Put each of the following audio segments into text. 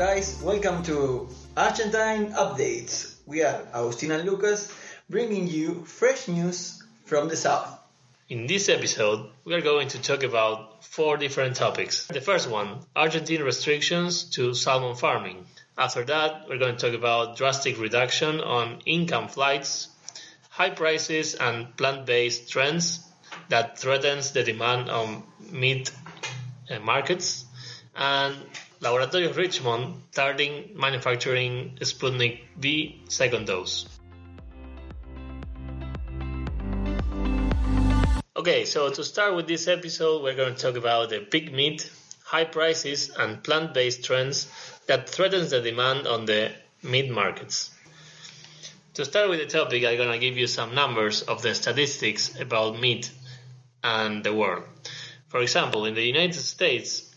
guys, welcome to Argentine Updates. We are Agustin and Lucas bringing you fresh news from the south. In this episode, we are going to talk about four different topics. The first one, Argentine restrictions to salmon farming. After that, we're going to talk about drastic reduction on income flights, high prices and plant-based trends that threatens the demand on meat uh, markets, and Laboratorios Richmond starting manufacturing Sputnik V second dose. Okay, so to start with this episode, we're going to talk about the pig meat, high prices, and plant-based trends that threatens the demand on the meat markets. To start with the topic, I'm going to give you some numbers of the statistics about meat and the world. For example, in the United States,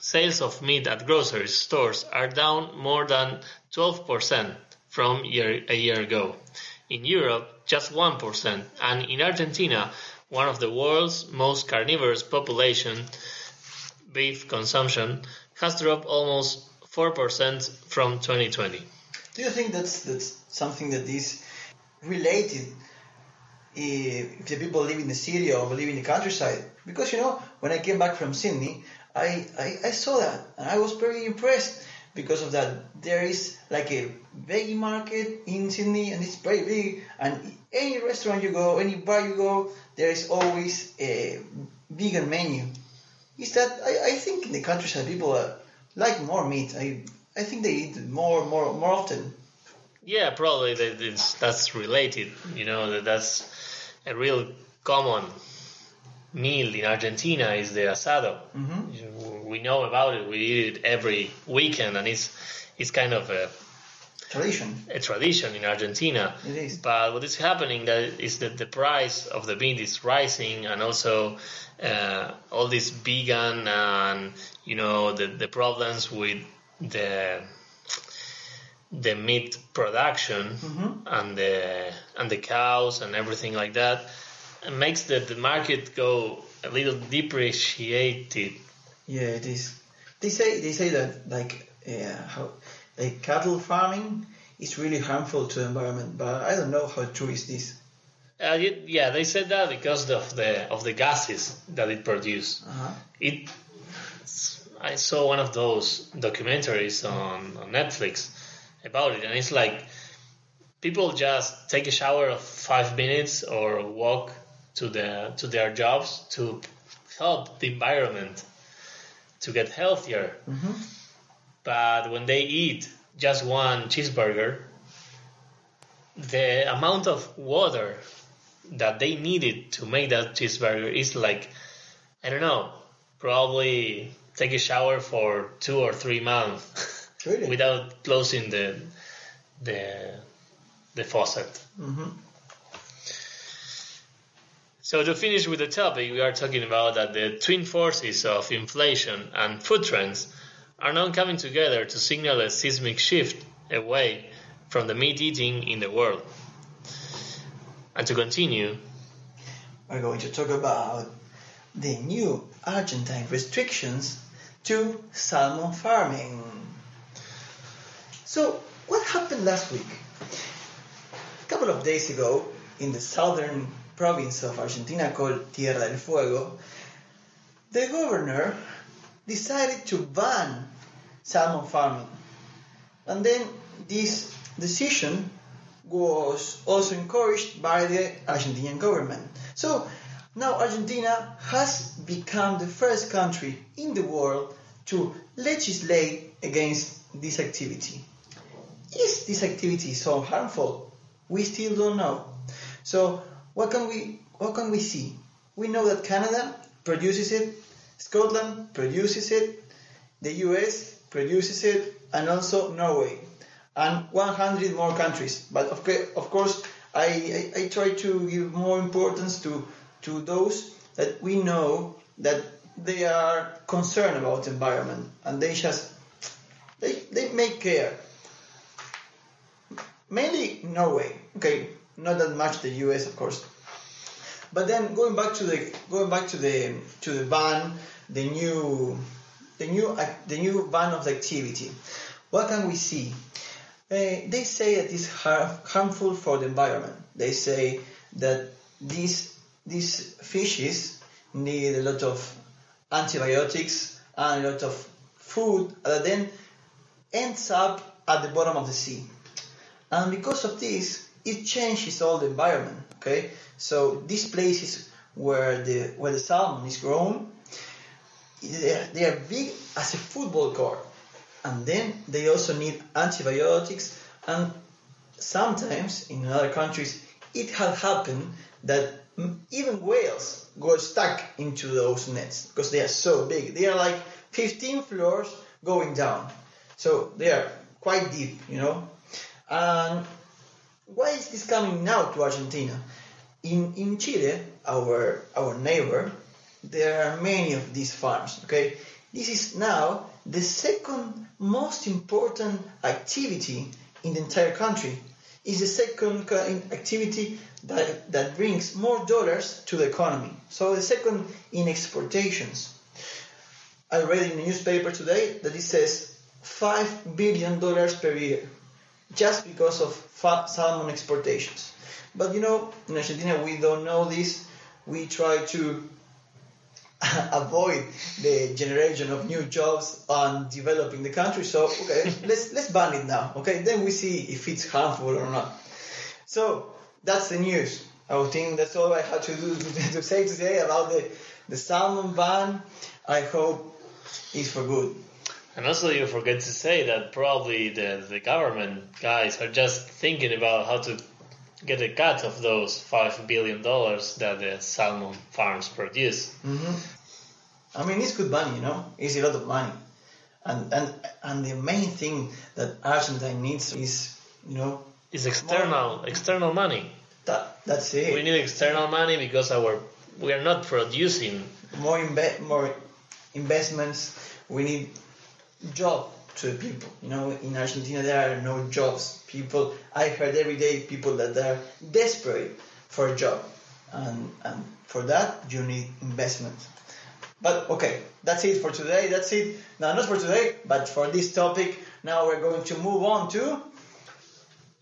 sales of meat at grocery stores are down more than 12% from year, a year ago. In Europe, just 1%, and in Argentina, one of the world's most carnivorous population, beef consumption has dropped almost 4% from 2020. Do you think that's that's something that is related eh, if the people live in the city or live in the countryside? Because you know, when I came back from Sydney, I, I, I saw that and I was very impressed because of that. There is like a veggie market in Sydney and it's very big and any restaurant you go, any bar you go, there is always a vegan menu. Is that I, I think in the countryside people uh, like more meat. I I think they eat more more more often. Yeah, probably that that's related. You know that that's a real common meal in Argentina is the asado. Mm-hmm. We know about it. We eat it every weekend, and it's it's kind of a, Tradition. a tradition in Argentina. It is. But what is happening that is that the price of the meat is rising, and also uh, all this vegan and you know the the problems with the the meat production Mhm. and the and the cows and everything like that makes the, the market go a little depreciated. Yeah, it is. They say they say that like uh, how like cattle farming is really harmful to the environment, but I don't know how true is this. Uh, y- yeah, they said that because of the of the gases that it produces. Uh-huh. It. I saw one of those documentaries on, on Netflix about it, and it's like people just take a shower of five minutes or walk to the to their jobs to help the environment to get healthier. Mhm. But when they eat just one cheeseburger, the amount of water that they needed to make that cheeseburger is like I don't know, probably take a shower for two or three months Really? without closing the the the faucet. hmm So to finish with the topic, we are talking about that the twin forces of inflation and food trends are now coming together to signal a seismic shift away from the meat eating in the world. And to continue, We're going to talk about the new Argentine restrictions to salmon farming. So, what happened last week? A couple of days ago, in the southern province of Argentina called Tierra del Fuego, the governor decided to ban salmon farming. And then this decision was also encouraged by the Argentinian government. So now Argentina has become the first country in the world to legislate against this activity. Is this activity so harmful? We still don't know. So what can we what can we see? We know that Canada produces it, Scotland produces it, the US produces it, and also Norway, and 100 more countries. But of, of course, I, I, I try to give more importance to, to those that we know that they are concerned about environment and they just they, they make care. Mainly Norway, okay, not that much the US, of course. But then going back to the going back to the to the ban, the new the new the new ban of the activity. What can we see? Uh, they say that it's har- harmful for the environment. They say that these these fishes need a lot of antibiotics and a lot of food that then ends up at the bottom of the sea. And because of this, it changes all the environment. Okay, so these places where the where the salmon is grown, they are, they are big as a football court, and then they also need antibiotics. And sometimes in other countries, it has happened that even whales go stuck into those nets because they are so big. They are like 15 floors going down, so they are quite deep, you know. And why is this coming now to Argentina? In in Chile, our our neighbor, there are many of these farms. Okay, this is now the second most important activity in the entire country. Is the second activity that that brings more dollars to the economy. So the second in exportations. I read in the newspaper today that it says five billion dollars per year just because of salmon exportations. But you know, in Argentina we don't know this. We try to avoid the generation of new jobs and developing the country. So okay, let's let's ban it now. Okay, then we see if it's harmful or not. So that's the news. I think that's all I had to do to say today about the the salmon ban. I hope it's for good. And also, you forget to say that probably the, the government guys are just thinking about how to get a cut of those five billion dollars that the salmon farms produce. hmm I mean, it's good money, you know. It's a lot of money, and and and the main thing that Argentina needs is, you know, It's external external money. that that's it. We need external money because our we are not producing. more inve- more investments. We need job to the people. You know, in Argentina there are no jobs. People, I heard every day people that are desperate for a job, and and for that you need investment. But okay, that's it for today. That's it. No, not for today, but for this topic. Now we're going to move on to.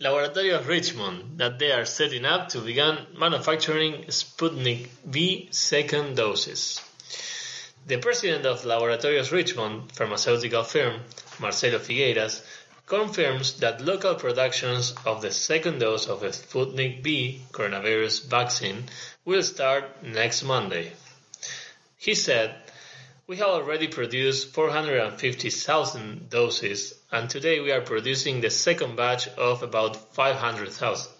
Laboratory of Richmond that they are setting up to begin manufacturing Sputnik V second doses. The president of Laboratorios Richmond pharmaceutical firm, Marcelo Figueiras, confirms that local productions of the second dose of the Sputnik V coronavirus vaccine will start next Monday. He said, We have already produced 450,000 doses, and today we are producing the second batch of about 500,000.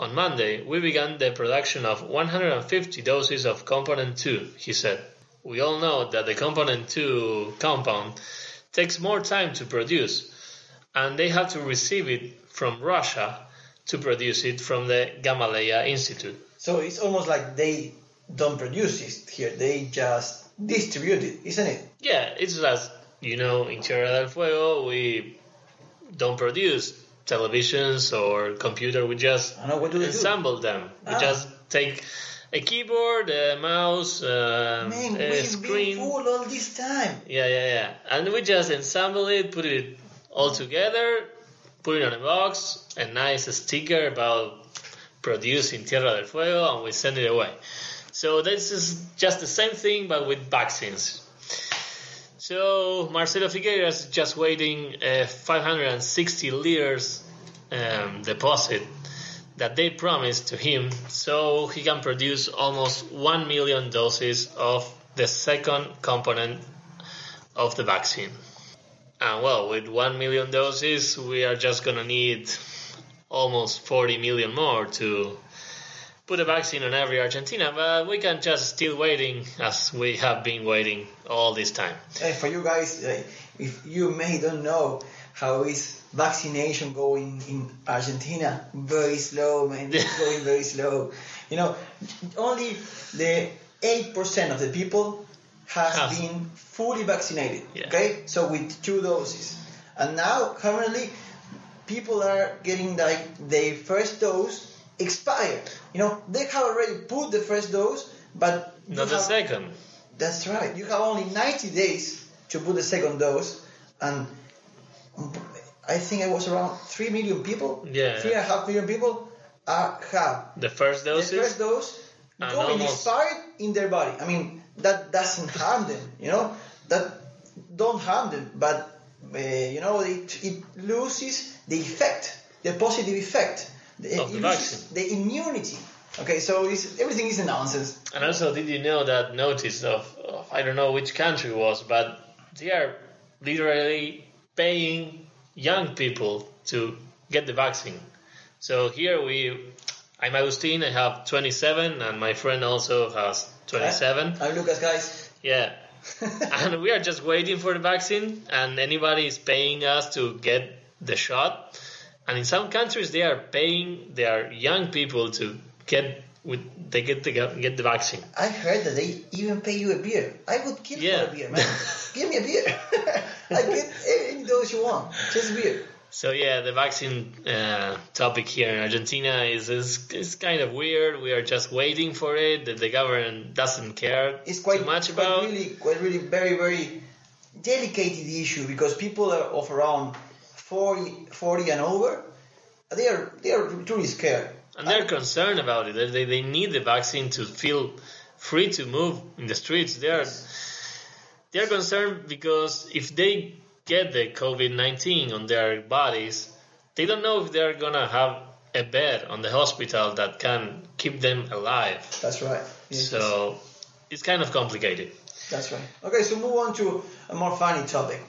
On Monday, we began the production of 150 doses of component 2, he said. We all know that the component 2 compound takes more time to produce, and they have to receive it from Russia to produce it from the Gamaleya Institute. So it's almost like they don't produce it here; they just distribute it, isn't it? Yeah, it's just, you know, in Tierra del Fuego, we don't produce televisions or computer, we just I know what do them. We Ah. just take a keyboard, a mouse, uh, Man, a we've screen. been fooled all this time. Yeah, yeah, yeah. And we just ensemble it, put it all together, put it on a box, a nice sticker about producing Tierra del Fuego, and we send it away. So this is just the same thing, but with vaccines. So Marcelo Figueiras is just waiting a 560 liters um, deposit that they promised to him, so he can produce almost 1 million doses of the second component of the vaccine. And well, with 1 million doses, we are just gonna need almost 40 million more to put a vaccine on every Argentina, but we can just still waiting as we have been waiting all this time. For you guys, if you may don't know how is vaccination going in Argentina, very slow, man. It's going very slow. You know, only the eight percent of the people has Has. been fully vaccinated. Yeah. Okay, so with two doses, and now currently people are getting like their first dose expired. You know, they have already put the first dose, but Not the have- second. That's right. You have only 90 days to put the second dose, and I think it was around three million people. Yeah. Three and a half million people are have The first dose. the first dose going expired in their body. I mean, that doesn't harm them, you know, that don't harm them, but uh, you know, it, it loses the effect, the positive effect, the, Of the vaccine. the immunity. Okay, so it's, everything is a nonsense. And also, did you know that notice of, of I don't know which country it was, but they are literally paying young people to get the vaccine. So here we, I'm Agustin, I have 27, and my friend also has 27. I'm Lucas, guys. Yeah. and we are just waiting for the vaccine, and anybody is paying us to get the shot. And in some countries, they are paying their young people to get with they get the get the vaccine. I heard that they even pay you a beer. I would kill Yeah. for a beer, man. Give me a beer. I get any dose you want, just beer. So yeah, the vaccine uh, topic here in Argentina is, is is kind of weird. We are just waiting for it. That the government doesn't care It's quite too much quite about. really, quite really, very, very delicate issue because people are of around 40, 40 and over. They are they are truly scared. And they're concerned about it. They, they need the vaccine to feel free to move in the streets. They are they're concerned because if they get the COVID nineteen on their bodies, they don't know if they're gonna have a bed on the hospital that can keep them alive. That's right. Yes, So it's kind of complicated. that's right. Okay, so move on to a more funny topic.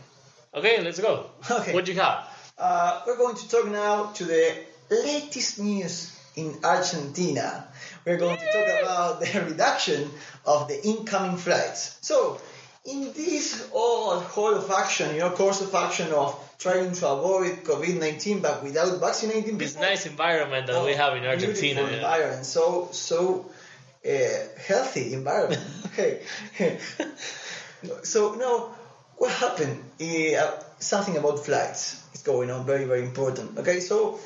Okay, let's go. Okay. What do you have? Uh, we're going to talk now to the latest news in Argentina. We're going to talk about the reduction of the incoming flights. So, in this all whole of action, you know, course of action of trying to avoid COVID-19 but without vaccinating This people, nice environment that we Oh, have in Argentina. Beautiful environment, so so uh, healthy environment. okay. so now, what happened? Uh, something about flights is going on. Very very important. Okay, so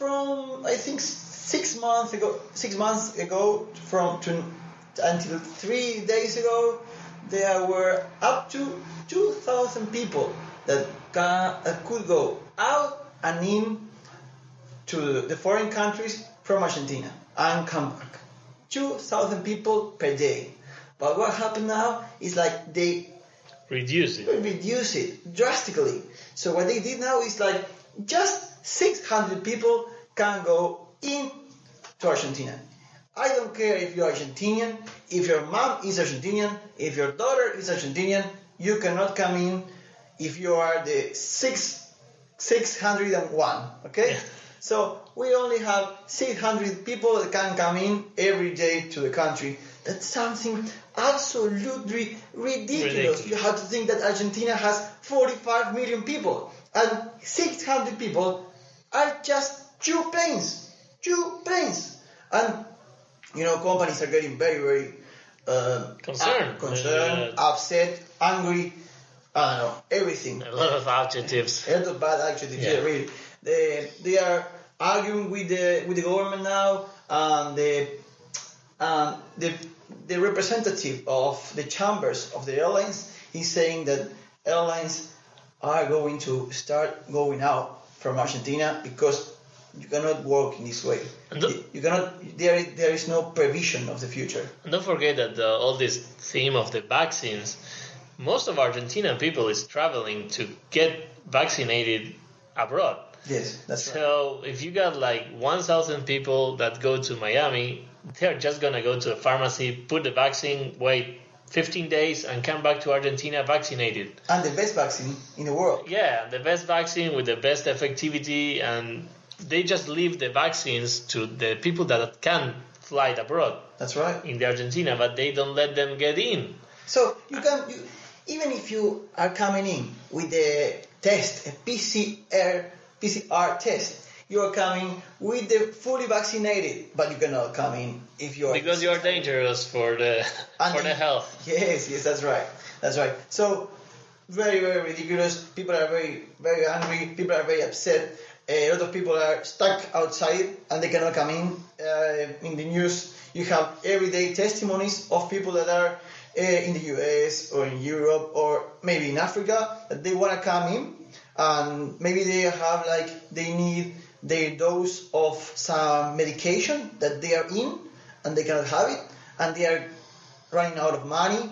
from I think six months ago, six months ago, from to until three days ago, there were up to two thousand people that can, that uh, could go out and in to the foreign countries from Argentina and come back. 2,000 people per day. But what happened now is like they Reduce it. reduce it drastically. So what they did now is like just 600 people can go in to Argentina. I don't care if you're Argentinian, if your mom is Argentinian, if your daughter is Argentinian, you cannot come in if you are the six, 601, okay? So we only have 600 people that can come in every day to the country. That's something absolutely ridiculous. Ridiculous. You have to think that Argentina has 45 million people and 600 people are just two planes. Two planes. And, you know, companies are getting very, very uh, Concerned. up- concerned, Uh, upset, angry, I don't know, everything. A lot of adjectives. A lot of bad adjectives, yeah. Yeah. really. They, they are arguing with the with the government now, and the um, the the representative of the chambers of the airlines is saying that airlines are going to start going out from Argentina because you cannot work in this way. The- You- cannot. There there is no prevision of the future. And don't forget that the, all this theme of the vaccines, most of Argentinian people is traveling to get vaccinated abroad. Yes, that's right. So if you got like 1,000 people that go to Miami, they're just gonna go to a pharmacy, put the vaccine, wait 15 days, and come back to Argentina vaccinated. And the best vaccine in the world. Yeah, the best vaccine with the best effectivity, and they just leave the vaccines to the people that can fly abroad That's right. in the Argentina, but they don't let them get in. So you can, you, even if you are coming in with a test, a PCR, PCR test, you are coming with the fully vaccinated, but you cannot come in if you are Because you are dangerous for the And for the the- health. Yes, yes, that's right, that's right. So very, very ridiculous. People are very, very angry. People are very upset. A lot of people are stuck outside and they cannot come in. Uh, in the news, you have everyday testimonies of people that are uh, in the US or in Europe or maybe in Africa that they want to come in and maybe they have like they need their dose of some medication that they are in and they cannot have it and they are running out of money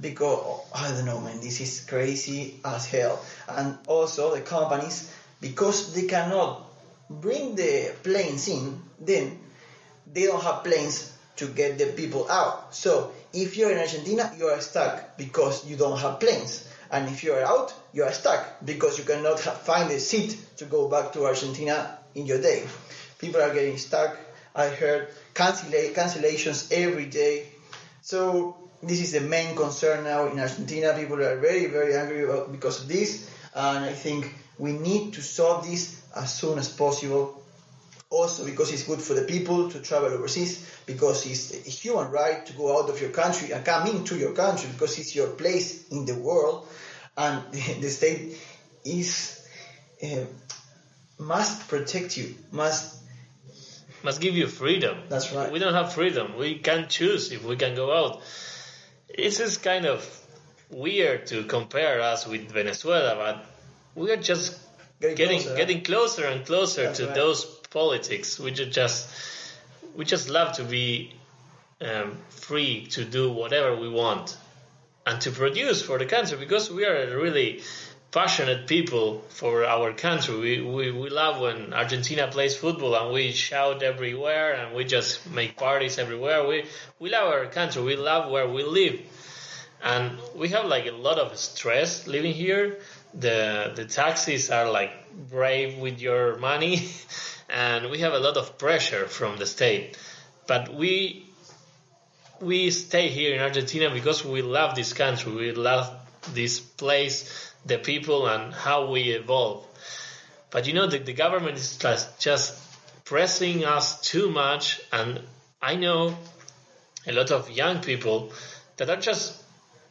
because I don't know man this is crazy as hell and also the companies because they cannot bring the planes in then they don't have planes to get the people out. So if you're in Argentina you are stuck because you don't have planes. And if you are out you are stuck because you cannot find a seat to go back to Argentina in your day. People are getting stuck. I heard cancella- cancellations every day. So this is the main concern now in Argentina. People are very, very angry because of this, and I think we need to solve this as soon as possible. Also, because it's good for the people to travel overseas, because it's a human right to go out of your country and come into your country, because it's your place in the world, and the, state is uh, must protect you, must must give you freedom. That's right. We don't have freedom. We can't choose if we can go out. It's just kind of weird to compare us with Venezuela, but we are just Getting getting closer, getting closer and closer That's to right. those politics. We just we just love to be um, free to do whatever we want and to produce for the country because we are really passionate people for our country. We, we, we love when Argentina plays football and we shout everywhere and we just make parties everywhere. We, we love our country. We love where we live. And we have like a lot of stress living here. The, the taxes are like brave with your money and we have a lot of pressure from the state. But we, we stay here in Argentina because we love this country. We love this place, the people, and how we evolve. But you know, the, the government is just, just pressing us too much, and I know a lot of young people that are just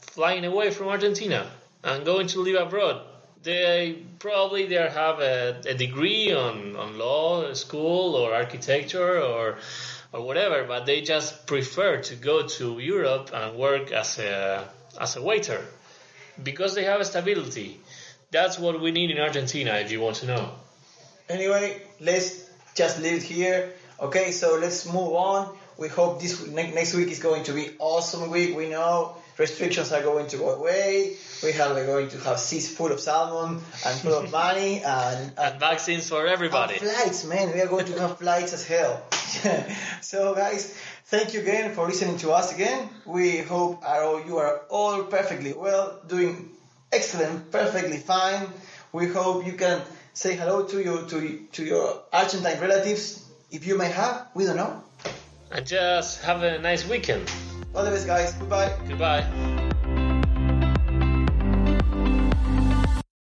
flying away from Argentina and going to live abroad. They probably they have a, a degree on, on law school or architecture or or whatever, but they just prefer to go to Europe and work as a as a waiter because they have stability. That's what we need in Argentina, if you want to know. Anyway, let's just leave it here. Okay, so let's move on. We hope this next week is going to be awesome week. We know restrictions are going to go away. We are going to have seas full of salmon and full of money and, and, And vaccines for everybody. and flights, man. We are going to have flights as hell. so, guys, thank you again for listening to us again. We hope are, you are all perfectly well, doing excellent, perfectly fine. We hope you can say hello to your to to your Argentine relatives if you may have. We don't know. And just have a nice weekend. All the best, guys. Goodbye. Goodbye.